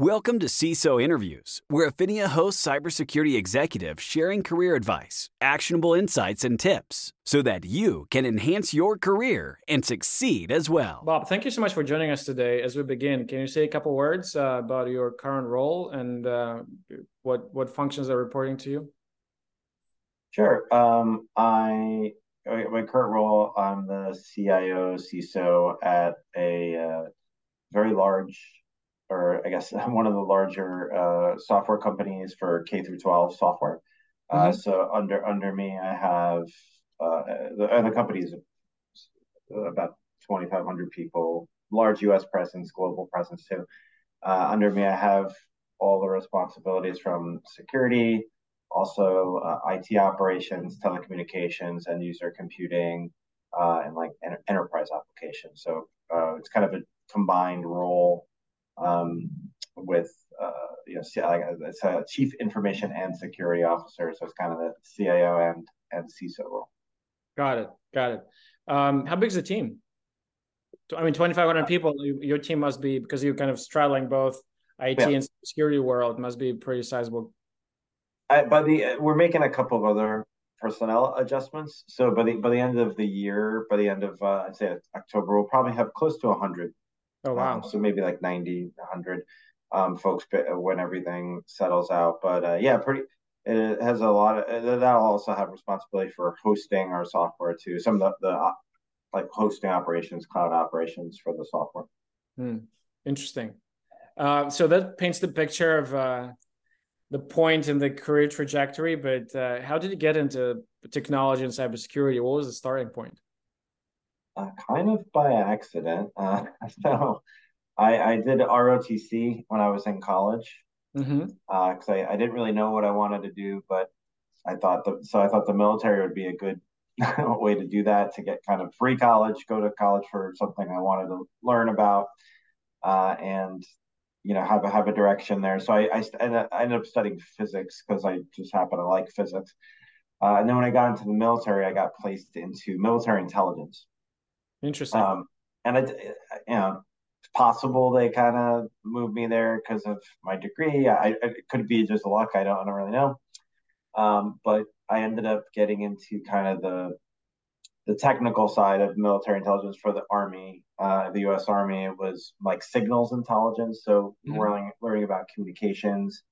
Welcome to CISO Interviews, where Aphinia hosts cybersecurity executives sharing career advice, actionable insights, and tips so that you can enhance your career and succeed as well. Bob, thank you so much for joining us today. As we begin, can you say a couple words uh, about your current role and uh, what what functions are reporting to you? Sure. Um, I my current role, I'm the CIO CISO at a uh, very large or I guess one of the larger uh, software companies for K through 12 software. Uh, mm-hmm. Uh, so under under me, I have uh, the, the company is about 2,500 people, large U.S. presence, global presence too. Uh, under me, I have all the responsibilities from security, also uh, IT operations, telecommunications, and user computing, and like en- enterprise applications. So it's kind of a combined role um, with uh, you know it's a chief information and security officer, so it's kind of the CIO and and CISO role. Got it. Got it. Um, how big is the team? I mean, twenty five hundred people. Your team must be because you're kind of straddling both IT yeah. and security world. Must be pretty sizable. I, by the we're making a couple of other personnel adjustments. So by the by the end of the year, by the end of uh, I'd say October, we'll probably have close to hundred Oh wow! Um, so maybe like 90, 100 um, folks when everything settles out. But uh, yeah, pretty. It has a lot of that'll also have responsibility for hosting our software too. Some of the, the like hosting operations, cloud operations for the software. Hmm. Interesting. Uh, so that paints the picture of uh, the point in the career trajectory. But uh, how did you get into technology and cybersecurity? What was the starting point? Uh, kind of by accident. Uh, so I, I did ROTC when I was in college because mm-hmm. uh, I, I didn't really know what I wanted to do, but I thought the, so I thought the military would be a good way to do that to get kind of free college, go to college for something I wanted to learn about, uh, and you know have a have a direction there. So I I, I ended up studying physics because I just happen to like physics. Uh, and then when I got into the military, I got placed into military intelligence. Interesting. Um, and it, you know, it's possible they kind of moved me there because of my degree. I, it could be just luck. I don't, I don't really know. Um, but I ended up getting into kind of the the technical side of military intelligence for the Army, uh, the U.S. Army. It was like signals intelligence, so mm-hmm. learning learning about communications,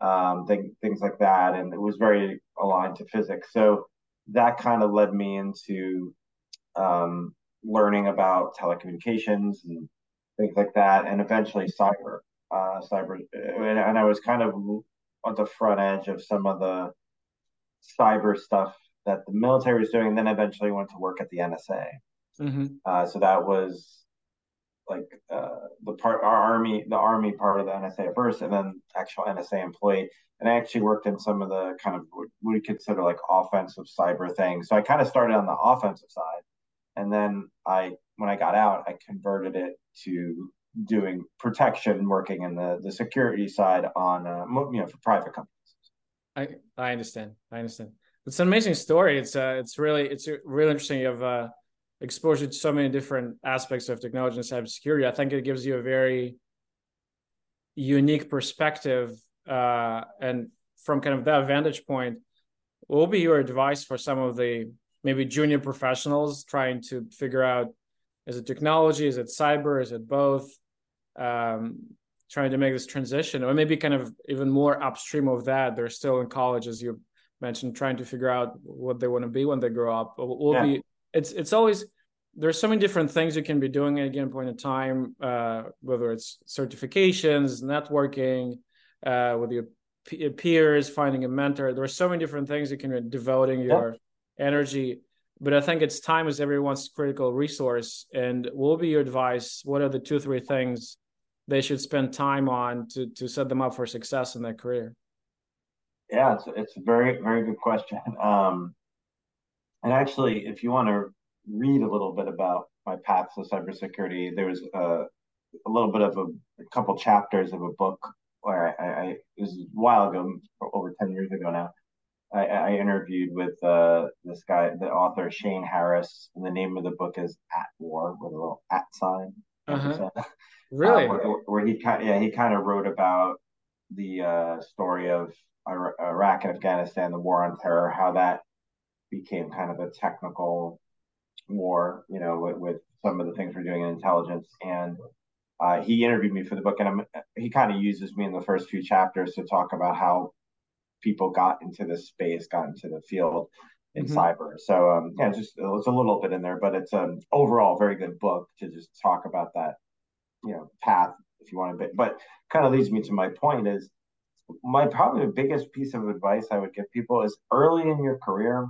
um, thing, things like that, and it was very aligned to physics. So that kind of led me into um, learning about telecommunications and things like that, and eventually cyber, uh, cyber, and, and I was kind of on the front edge of some of the cyber stuff that the military was doing. And then eventually went to work at the NSA. Mm-hmm. Uh, so that was like uh, the part our army, the army part of the NSA at first, and then actual NSA employee. And I actually worked in some of the kind of what we consider like offensive cyber things. So I kind of started on the offensive side, and then I when I got out, I converted it to doing protection, working in the the security side on uh, you know for private companies. I I understand. I understand. It's an amazing story. It's uh it's really it's really interesting. You have uh, exposure to so many different aspects of technology and cybersecurity. I think it gives you a very unique perspective. Uh, and from kind of that vantage point, what will be your advice for some of the maybe junior professionals trying to figure out is it technology? Is it cyber? Is it both? Um, trying to make this transition or maybe kind of even more upstream of that they're still in college as you mentioned trying to figure out what they want to be when they grow up. Will yeah. be it's it's always there's so many different things you can be doing at a given point in time uh, whether it's certifications networking uh, with your peers finding a mentor. There's so many different things you can be devoting your yeah energy. But I think it's time is everyone's critical resource. And what will be your advice? What are the two, three things they should spend time on to, to set them up for success in their career? Yeah, it's, it's a very, very good question. Um, and actually, if you want to read a little bit about my path to cybersecurity, there's a, a little bit of a, a couple chapters of a book where I, I, it was a while ago, over 10 years ago now, I, I interviewed with uh, this guy, the author Shane Harris, and the name of the book is At War with a little at sign. Uh-huh. Really? Uh, where, where, he kind yeah he kind of wrote about the uh, story of Iraq and Afghanistan, the war on terror, how that became kind of a technical war, you know, with, with some of the things we're doing in intelligence. And uh, he interviewed me for the book, and I'm, he kind of uses me in the first few chapters to talk about how people got into this space, got into the field in mm-hmm. cyber. So um, yeah, just it's a little bit in there, but it's an um, overall very good book to just talk about that, you know, path if you want to. But kind of leads me to my point is my probably the biggest piece of advice I would give people is early in your career,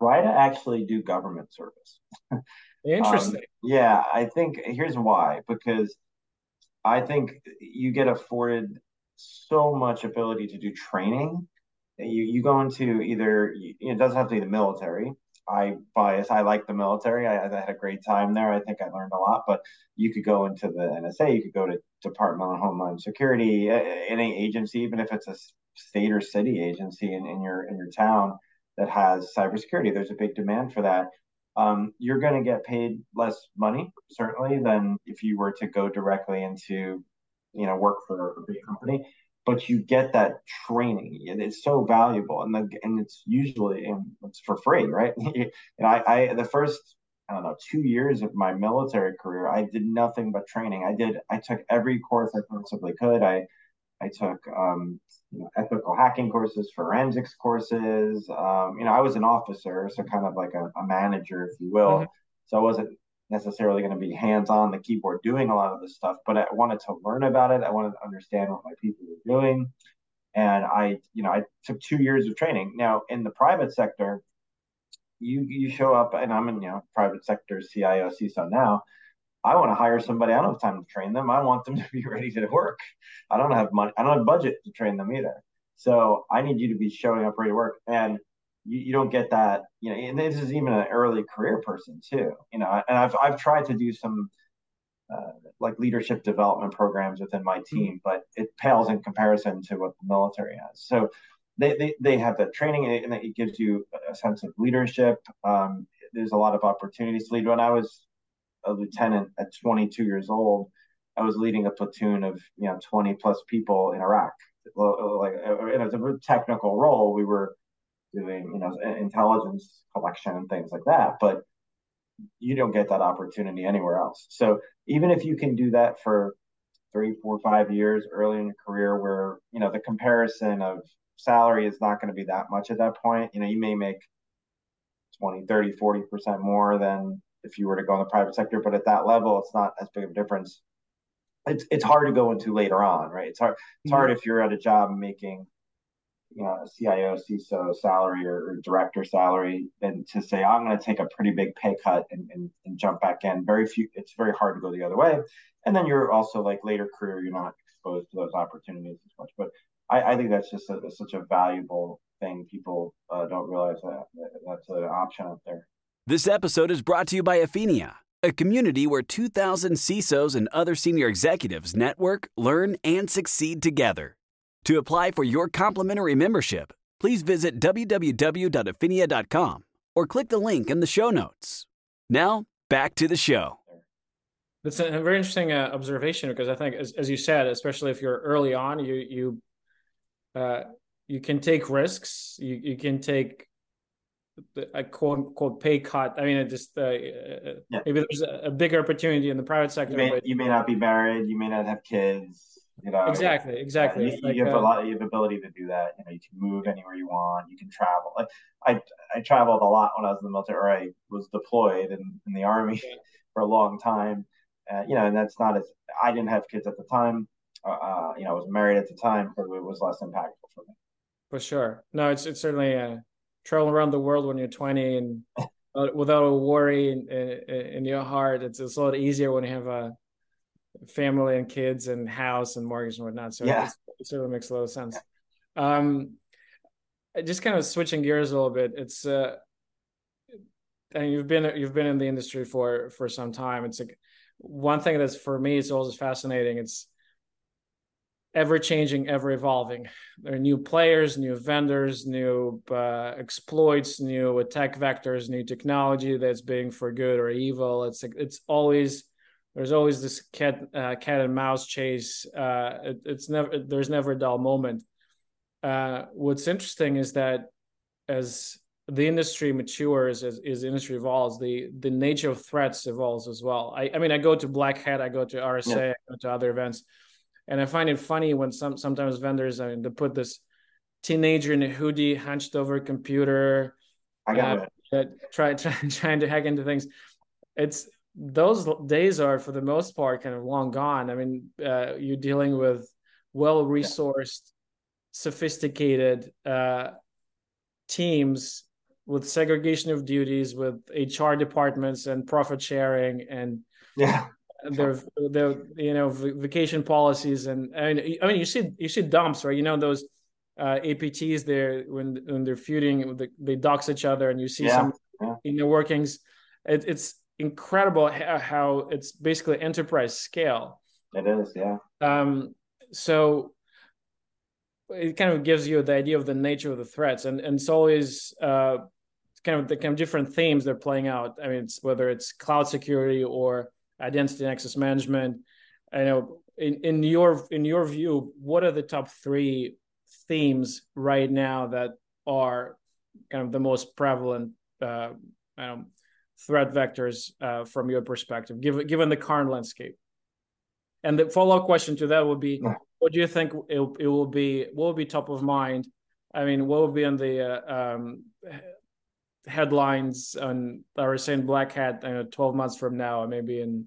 try to actually do government service. Interesting. um, yeah, I think here's why because I think you get afforded so much ability to do training. You you go into either it doesn't have to be the military. I bias. I like the military. I, I, had a great time there. I think I learned a lot. But you could go into the NSA. You could go to Department of Homeland Security, any agency, even if it's a state or city agency in, in your in your town that has cybersecurity. There's a big demand for that. Um, you're going to get paid less money certainly than if you were to go directly into you know work for a big company but you get that training. And it's so valuable. And the, and it's usually and it's for free right? And I, I the first i don't know two years of my military career i did nothing but training. I did i took every course i possibly could. I i took um, you know, ethical hacking courses forensics courses. Um, you know i was an officer so kind of like a, a manager if you will. Mm-hmm. so i wasn't necessarily going to be hands on the keyboard doing a lot of this stuff, but I wanted to learn about it. I wanted to understand what my people were doing. And I, you know, I took two years of training. Now in the private sector, you you show up and I'm in, you know, private sector CIO, CISO now. I want to hire somebody. I don't have time to train them. I want them to be ready to work. I don't have money. I don't have budget to train them either. So I need you to be showing up ready to work. And you, you don't get that, you know, and this is even an early career person too, you know, and I've, I've tried to do some uh, like leadership development programs within my mm-hmm. team, but it pales in comparison to what the military has. So they, they, they have that training and it gives you a sense of leadership. Um, there's a lot of opportunities to lead. When I was a lieutenant at 22 years old, I was leading a platoon of you know 20 plus people in Iraq. Like in a technical role, we were doing you know intelligence collection and things like that but you don't get that opportunity anywhere else. So even if you can do that for three four five years early in your career where you know the comparison of salary is not going to be that much at that point you know you may make 20 30 40 percent more than if you were to go in the private sector but at that level it's not as big of a difference. It's, it's hard to go into later on right? It's hard it's hard if you're at a job making you know, a CIO, CISO salary or, or director salary than to say, I'm going to take a pretty big pay cut and, and, and, jump back in. Very few, it's very hard to go the other way. And then you're also like later career, you're not exposed to those opportunities as much. But I, I think that's just a, such a valuable thing. People uh, don't realize that, that that's an option out there. This episode is brought to you by Aphinia, a community where 2,000 CISOs and other senior executives network, learn, and succeed together. To apply for your complimentary membership, please visit www.aphinia.com or click the link in the show notes. Now, back to the show. That's a very interesting uh, observation because I think, as, as, you said, especially if you're early on, you you uh, you can take risks. You you can take a quote unquote pay cut. I mean, it just uh, uh yeah. maybe there's a, a, bigger opportunity in the private sector. You may, but... you may not be married. You may not have kids you know, exactly, exactly. you, like, you, have uh, a lot. You have ability to do that. You know, you can move anywhere you want. You can travel. Like I, I traveled a lot when I was in the military. Or I was deployed in, in the army yeah. for a long time. Uh, you know, and that's not as. I didn't have kids at the time. Uh, uh, you know, I was married at the time, so it was less impactful for me. For sure. No, it's it's certainly uh, traveling around the world when you're 20 and without a worry in, in, in your heart. It's, it's a lot easier when you have a family and kids and house and mortgage and whatnot. So yeah. it certainly makes a lot of sense. Um, just kind of switching gears a little bit. It's uh, and you've been you've been in the industry for for some time. It's like one thing that's for me it's always fascinating. It's ever changing, ever evolving. There are new players, new vendors, new uh, exploits, new attack vectors, new technology that's being for good or evil. It's like it's always there's always this cat uh, cat and mouse chase. Uh, it, it's never there's never a dull moment. Uh, what's interesting is that as the industry matures, as, as the industry evolves, the the nature of threats evolves as well. I, I mean, I go to Black Hat, I go to RSA, yeah. I go to other events, and I find it funny when some sometimes vendors I mean they put this teenager in a hoodie hunched over a computer. I got uh, it. Try, try, trying to hack into things. It's those days are for the most part kind of long gone. I mean, uh, you're dealing with well resourced, sophisticated uh, teams with segregation of duties, with HR departments and profit sharing, and yeah, their their you know vacation policies, and I mean, I mean, you see you see dumps, right? You know those uh, APTs there when when they're feuding, they dox each other, and you see yeah. some yeah. inner workings. It, it's incredible how it's basically enterprise scale. It is, yeah. Um, so it kind of gives you the idea of the nature of the threats, and and it's always uh, kind of the kind of different themes they're playing out. I mean, it's whether it's cloud security or identity and access management. I know in in your in your view, what are the top three themes right now that are kind of the most prevalent uh, um, threat vectors uh, from your perspective, given given the current landscape? And the follow up question to that would be, what do you think it, it will be? What will be top of mind? I mean, what will be on the uh, um, headlines on was saying Black Hat, you know, twelve months from now, or maybe in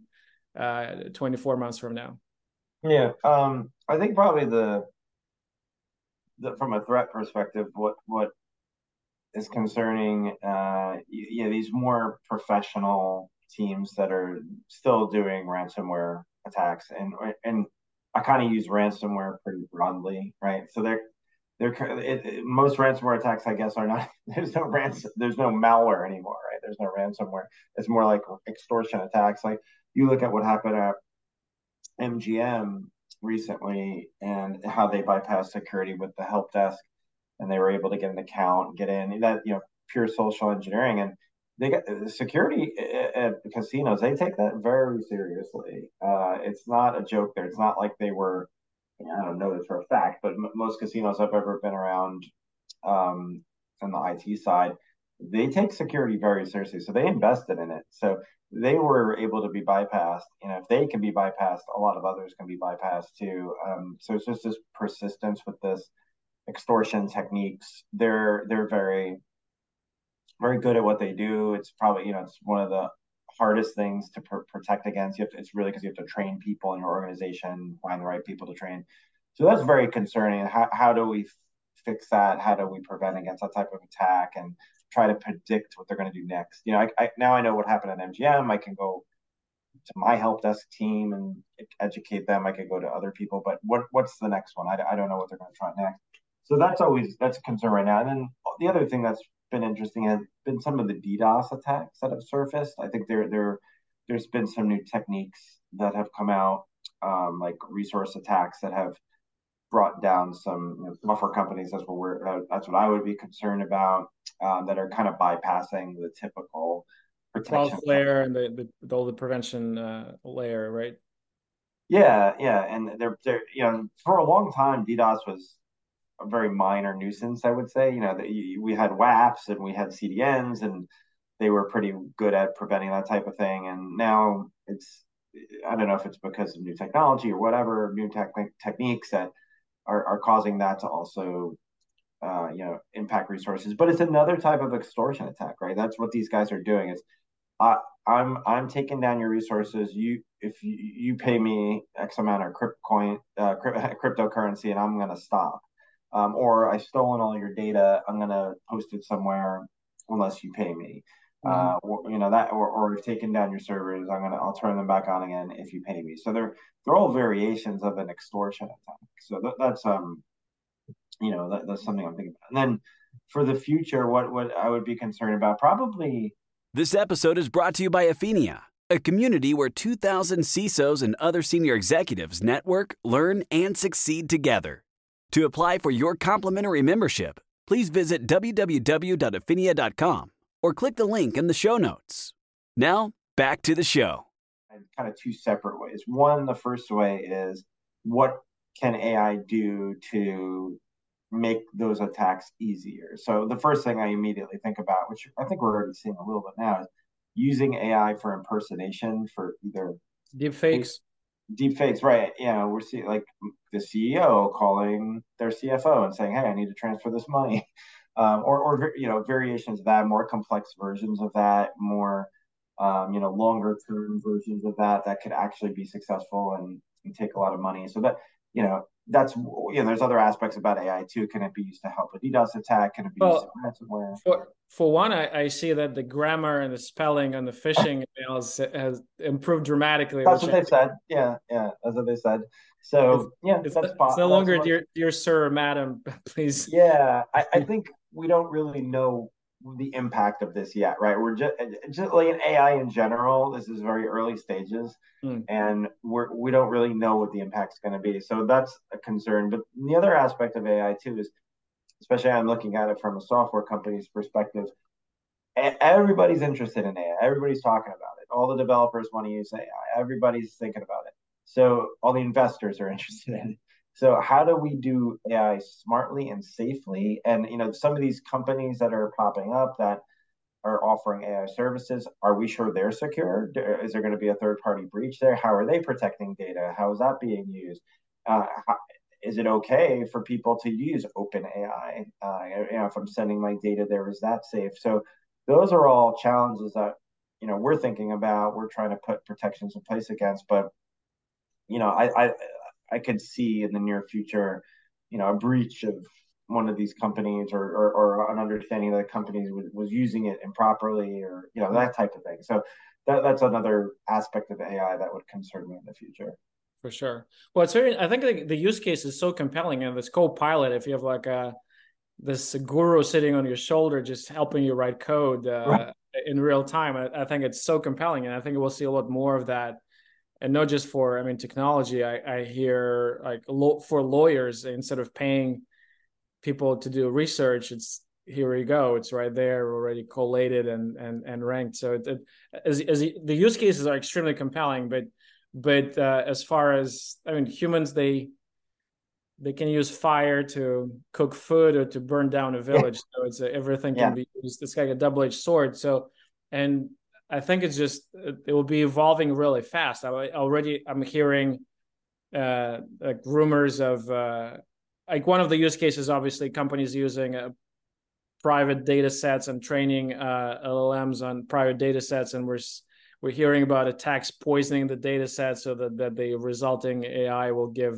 uh, twenty four months from now? Yeah, um, I think probably the, the from a threat perspective, what what is concerning, uh, yeah, these more professional teams that are still doing ransomware attacks, and and I kind of use ransomware pretty broadly, right? So they're they're it, it, most ransomware attacks, I guess, are not. There's no ransom. There's no malware anymore, right? There's no ransomware. It's more like extortion attacks. Like you look at what happened at MGM recently and how they bypassed security with the help desk and they were able to get an account, get in that you know pure social engineering, and they got security at casinos. They take that very seriously. Uh, it's not a joke. There, it's not like they were. I don't know this for a fact, but m- most casinos I've ever been around um, on the IT side, they take security very seriously. So they invested in it. So they were able to be bypassed. You know, if they can be bypassed, a lot of others can be bypassed too. Um, so it's just this persistence with this extortion techniques. They're they're very very good at what they do. It's probably you know it's one of the hardest things to pr- protect against. You have to, it's really because you have to train people in your organization, find the right people to train. So that's very concerning. How how do we fix that? How do we prevent against that type of attack and try to predict what they're going to do next? You know, I, I now I know what happened at MGM. I can go to my help desk team and educate them. I could go to other people, but what what's the next one? I, I don't know what they're going to try next. So that's always that's a concern right now. And then the other thing that's been interesting has been some of the DDoS attacks that have surfaced. I think there there there's been some new techniques that have come out, um, like resource attacks that have brought down some you know, software companies. That's what we're uh, that's what I would be concerned about. Um, that are kind of bypassing the typical protection layer and the, the all the prevention uh, layer, right? Yeah, yeah, and they're they're you know for a long time DDoS was a very minor nuisance, I would say. You know, the, we had WAFs and we had CDNs, and they were pretty good at preventing that type of thing. And now it's, I don't know if it's because of new technology or whatever, new technique techniques that are, are causing that to also, uh, you know, impact resources. But it's another type of extortion attack, right? That's what these guys are doing. Is I'm I'm taking down your resources. You if you, you pay me X amount of crypto coin uh, cryptocurrency, and I'm gonna stop um, or I've stolen all your data. I'm gonna post it somewhere unless you pay me. Mm-hmm. Uh, or, you know that, or, or I've taken down your servers. I'm gonna I'll turn them back on again if you pay me. So they're they're all variations of an extortion attack. So that, that's um, you know that, that's something I'm thinking about. And then for the future, what what I would be concerned about probably. This episode is brought to you by Aphinia, a community where 2,000 CISOs and other senior executives network, learn, and succeed together. To apply for your complimentary membership, please visit www.aphinia.com or click the link in the show notes. Now, back to the show. kind of two separate ways. One, the first way is what can AI do to make those attacks easier? So the first thing I immediately think about, which I think we're already seeing a little bit now, is using AI for impersonation for either deep fakes. Deep fakes, right? You know, we're seeing like the CEO calling their CFO and saying, "Hey, I need to transfer this money," um, or or you know variations of that, more complex versions of that, more um, you know longer term versions of that that could actually be successful and, and take a lot of money. So that you know that's you know there's other aspects about AI too. Can it be used to help a DDoS attack? Can it be well, used to ransomware? For, for one, I, I, see that the grammar and the spelling on the phishing emails has improved dramatically. That's what I, they said. Yeah, yeah, that's what they said. So it's, yeah, it's, that's, it's no longer dear, dear sir madam, please. Yeah, I, I think we don't really know the impact of this yet, right? We're just just like in AI in general. This is very early stages, mm. and we're we don't really know what the impact is going to be. So that's a concern. But the other aspect of AI too is, especially I'm looking at it from a software company's perspective. Everybody's interested in AI. Everybody's talking about it. All the developers want to use AI. Everybody's thinking about it. So all the investors are interested in it. So how do we do AI smartly and safely? And you know, some of these companies that are popping up that are offering AI services, are we sure they're secure? Is there going to be a third party breach there? How are they protecting data? How is that being used? Uh, it okay for people to use open AI? Uh, you know, if I'm sending my data there, is that safe? So those are all challenges that you know we're thinking about. We're trying to put protections in place against, but you know, I, I I could see in the near future, you know, a breach of one of these companies or, or, or an understanding that the company was, was using it improperly or, you know, that type of thing. So that, that's another aspect of AI that would concern me in the future. For sure. Well, it's very, I think the, the use case is so compelling and this co-pilot, if you have like a, this guru sitting on your shoulder, just helping you write code uh, right. in real time. I, I think it's so compelling. And I think we'll see a lot more of that and not just for i mean technology i, I hear like lo- for lawyers instead of paying people to do research it's here you go it's right there already collated and and and ranked. So it, it as, as the use cases are extremely compelling but but uh, as far as i mean humans they they can use fire to cook food or to burn down a village yeah. so it's a, everything can be used. It's like a double-edged sword. So and I think it's just it will be evolving really fast. I already I'm hearing uh, like rumors of uh, like one of the use cases. Obviously, companies using uh, private data sets and training uh, LLMs on private data sets, and we're we're hearing about attacks poisoning the data set so that, that the resulting AI will give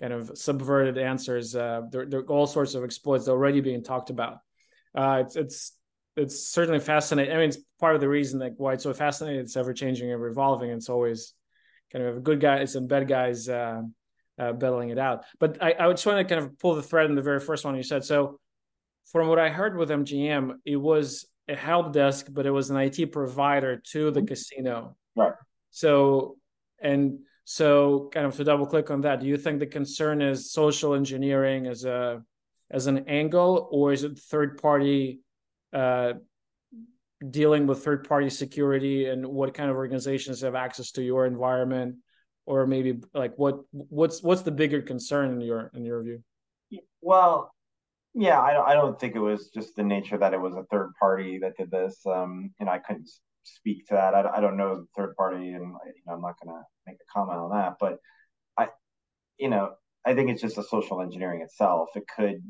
kind of subverted answers. Uh, there, there are all sorts of exploits already being talked about. Uh, it's it's it's certainly fascinating. I mean, it's part of the reason like why it's so fascinating. It's ever changing and evolving. It's always kind of good guys and bad guys uh, uh, battling it out. But I, I just want to kind of pull the thread in the very first one you said. So, from what I heard with MGM, it was a help desk, but it was an IT provider to the casino. Right. So, and so, kind of to double click on that, do you think the concern is social engineering as a as an angle, or is it third party uh, dealing with third party security and what kind of organizations have access to your environment? Or maybe like what what's what's the bigger concern in your in your view? Well yeah i don't, I don't think it was just the nature that it was a third party that did this um and i couldn't speak to that. I, I don't know the third party and you know i'm not going to make a comment on that but i you know i think it's just a social engineering itself. It could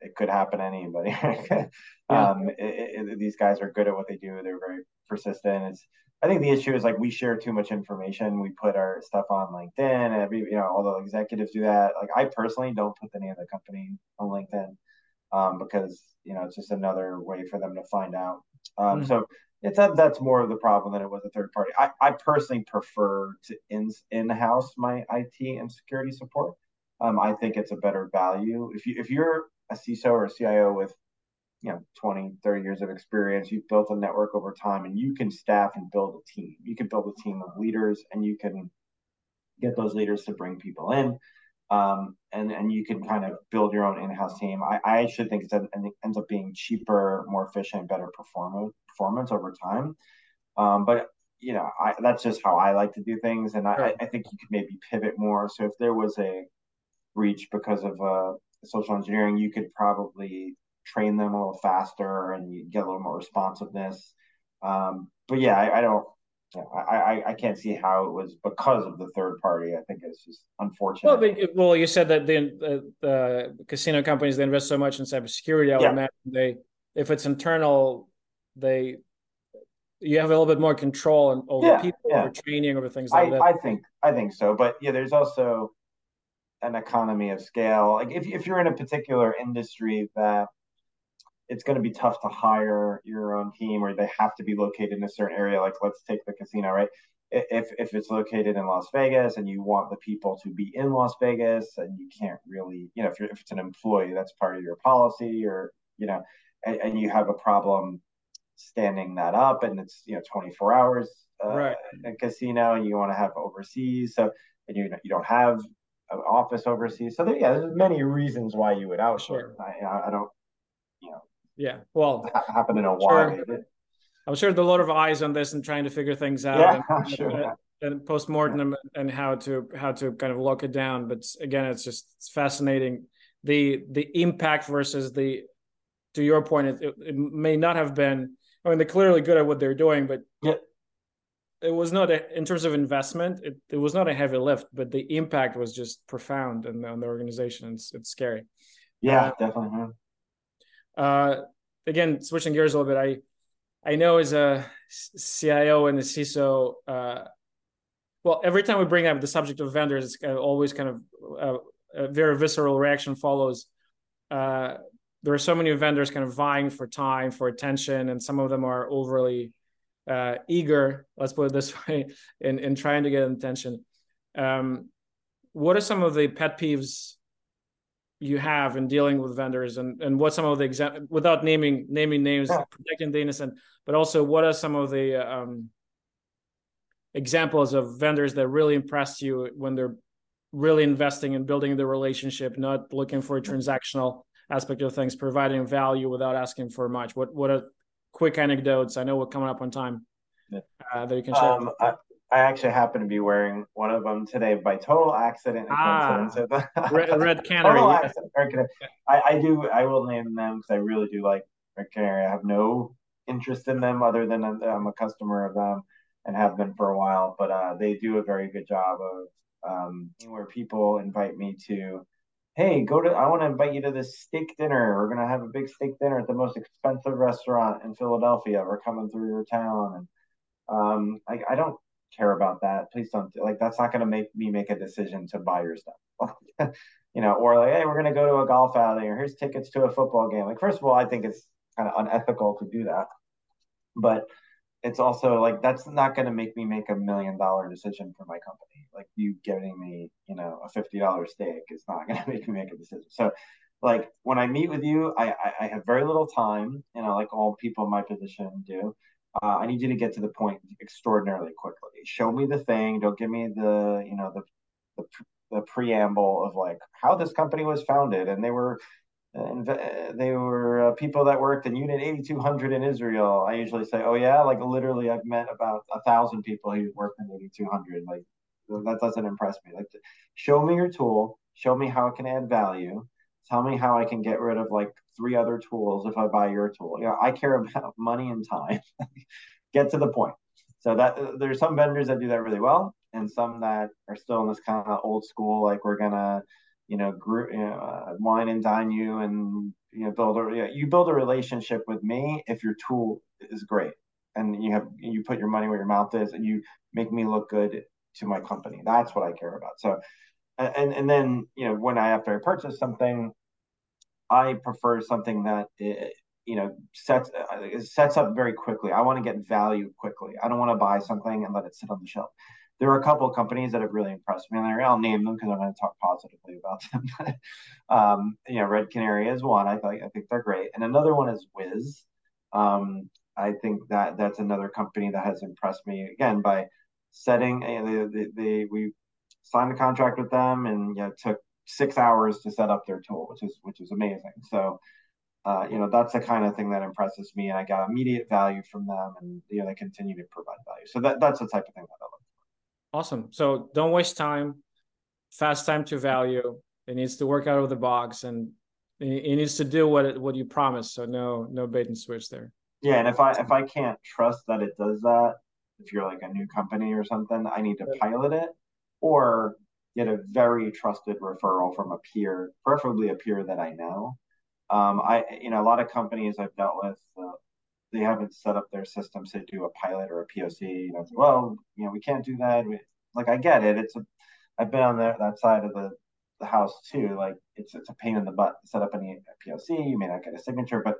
it could happen to anybody. yeah. um, it, it, these guys are good at what they do. They're very persistent. It's I think the issue is like we share too much information. We put our stuff on LinkedIn. Every you know, all the executives do that. Like I personally don't put the name of the company on LinkedIn um, because you know it's just another way for them to find out. Um, mm-hmm. So it's that that's more of the problem than it was a third party. I, I personally prefer to in in house my IT and security support. Um, I think it's a better value. If you if you're a CISO or a CIO with you know 20 30 years of experience you've built a network over time and you can staff and build a team. You can build a team of leaders and you can get those leaders to bring people in um, and and you can kind of build your own in-house team. I, I actually think a, it ends up being cheaper more efficient better performance performance over time. Um, but you know, I, that's just how I like to do things, and I, I think you could maybe pivot more. So if there was a breach because of uh, social engineering, you could probably train them a little faster and you get a little more responsiveness. Um, but yeah, I, I don't. I, I, I can't see how it was because of the third party. I think it's just unfortunate. Well, well, you said that the, the, the casino companies they invest so much in cybersecurity. I would yeah. imagine they, if it's internal, they you have a little bit more control over yeah, people, yeah. over training, over things like I, that. I think I think so, but yeah, there's also an economy of scale. Like if if you're in a particular industry that it's going to be tough to hire your own team, or they have to be located in a certain area. Like let's take the casino, right? If if it's located in Las Vegas and you want the people to be in Las Vegas, and you can't really, you know, if you're if it's an employee, that's part of your policy, or you know, and, and you have a problem standing that up and it's you know 24 hours uh, right. in a casino and you want to have overseas so and you you don't have office overseas so there, yeah there's many reasons why you would outsource sure. I, I don't you know yeah well ha- happen to know why sure. I'm sure there's a lot of eyes on this and trying to figure things out yeah, and, sure, and, yeah. post-mortem yeah. and how to how to kind of lock it down but again it's just it's fascinating the the impact versus the to your point it, it may not have been I mean, they're clearly good at what they're doing, but yeah. It was not a, in terms of investment. It, it was not a heavy lift, but the impact was just profound on the, on the organization. It's it's scary. Yeah, uh, definitely. Uh, again, switching gears a little bit, I I know as a CIO and a CISO, uh, well, every time we bring up the subject of vendors, it's always kind of uh, a very visceral reaction follows. Uh, there are so many vendors kind of vying for time, for attention, and some of them are overly uh, eager. Let's put it this way, in in trying to get attention. Um, what are some of the pet peeves you have in dealing with vendors, and and what some of the exam without naming naming names, yeah. protecting the innocent, but also what are some of the um, examples of vendors that really impressed you when they're really investing in building the relationship, not looking for a transactional aspect of things, providing value without asking for much. What what are quick anecdotes? I know we're coming up on time uh, that you can share. Um, I, I, actually happen to be wearing one of them today by total accident ah, red, red canary. total accident. Red I, I do. I will name them because I really do like red canary. I have no interest in them other than I'm a customer of them and have been for a while. But uh, they do a very good job of um, where people invite me to hey, go to, I want to invite you to this steak dinner. We're going to have a big steak dinner at the most expensive restaurant in Philadelphia. We're coming through your town. And um, I, I don't care about that. Please don't, like, that's not going to make me make a decision to buy your stuff. you know, or like, hey, we're going to go to a golf outing or here's tickets to a football game. Like, first of all, I think it's kind of unethical to do that. But it's also like that's not going to make me make a million dollar decision for my company. Like you giving me, you know, a fifty dollar steak is not going to make me make a decision. So, like when I meet with you, I, I, I have very little time. You know, like all people in my position do. Uh, I need you to get to the point extraordinarily quickly. Show me the thing. Don't give me the, you know, the the, the preamble of like how this company was founded and they were they were uh, people that worked in Unit 8200 in Israel. I usually say, "Oh yeah," like literally, I've met about a thousand people who worked in 8200. Like that doesn't impress me. Like, show me your tool, show me how it can add value, tell me how I can get rid of like three other tools if I buy your tool. You know, I care about money and time. get to the point. So that uh, there's some vendors that do that really well, and some that are still in this kind of old school, like we're gonna you know, group, you know, uh, wine and dine you and you know build a you, know, you build a relationship with me if your tool is great and you have you put your money where your mouth is and you make me look good to my company. That's what I care about. So and and then you know when I after I purchase something, I prefer something that it, you know sets uh, sets up very quickly. I want to get value quickly. I don't want to buy something and let it sit on the shelf there are a couple of companies that have really impressed me. And I'll name them because I'm going to talk positively about them. um, you know, Red Canary is one. I think I think they're great, and another one is Wiz. Um, I think that that's another company that has impressed me again by setting. Uh, they, they, we signed a contract with them, and you know, took six hours to set up their tool, which is which is amazing. So uh, you know, that's the kind of thing that impresses me, and I got immediate value from them, and you know, they continue to provide value. So that that's the type of thing that I look. Awesome. So don't waste time. Fast time to value. It needs to work out of the box, and it needs to do what it, what you promise. So no no bait and switch there. Yeah, and if I if I can't trust that it does that, if you're like a new company or something, I need to pilot it or get a very trusted referral from a peer, preferably a peer that I know. Um, I, you know, a lot of companies I've dealt with, uh, they haven't set up their systems to do a pilot or a POC. You know, well, you know, we can't do that. We, like, I get it. It's a, I've been on the, that side of the, the house too. Like, it's it's a pain in the butt to set up any POC. You may not get a signature, but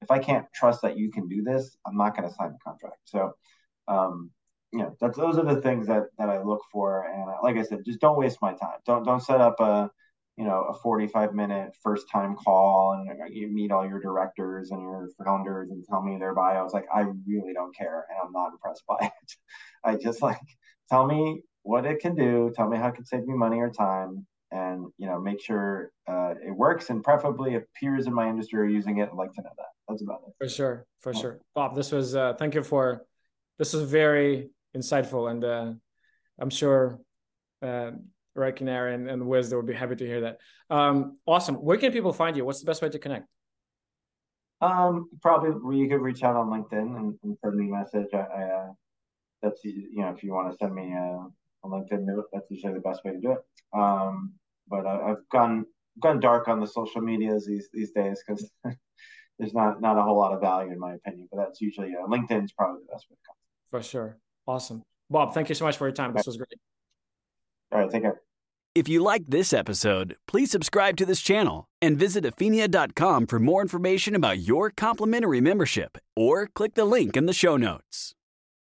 if I can't trust that you can do this, I'm not going to sign the contract. So, um, you know, that's those are the things that that I look for. And like I said, just don't waste my time. Don't don't set up a you know a 45 minute first time call and you meet all your directors and your founders and tell me their bios. Like I really don't care, and I'm not impressed by it. I just like tell me what it can do. Tell me how it can save me money or time and you know make sure uh, it works and preferably if peers in my industry are using it i'd like to know that that's about it for sure for yeah. sure bob this was uh, thank you for this is very insightful and uh, i'm sure uh, Red Canary and, and Wiz, they would be happy to hear that. Um, awesome. Where can people find you? What's the best way to connect? Um, probably you could reach out on LinkedIn and, and send me a message. I, I uh, that's you know if you want to send me a, a LinkedIn note, that's usually the best way to do it. Um, but I, have gone gone dark on the social medias these these days because there's not not a whole lot of value in my opinion. But that's usually uh, LinkedIn's probably the best way to come. For sure. Awesome, Bob. Thank you so much for your time. This was great. All right, take care. If you liked this episode, please subscribe to this channel and visit Aphinia.com for more information about your complimentary membership or click the link in the show notes.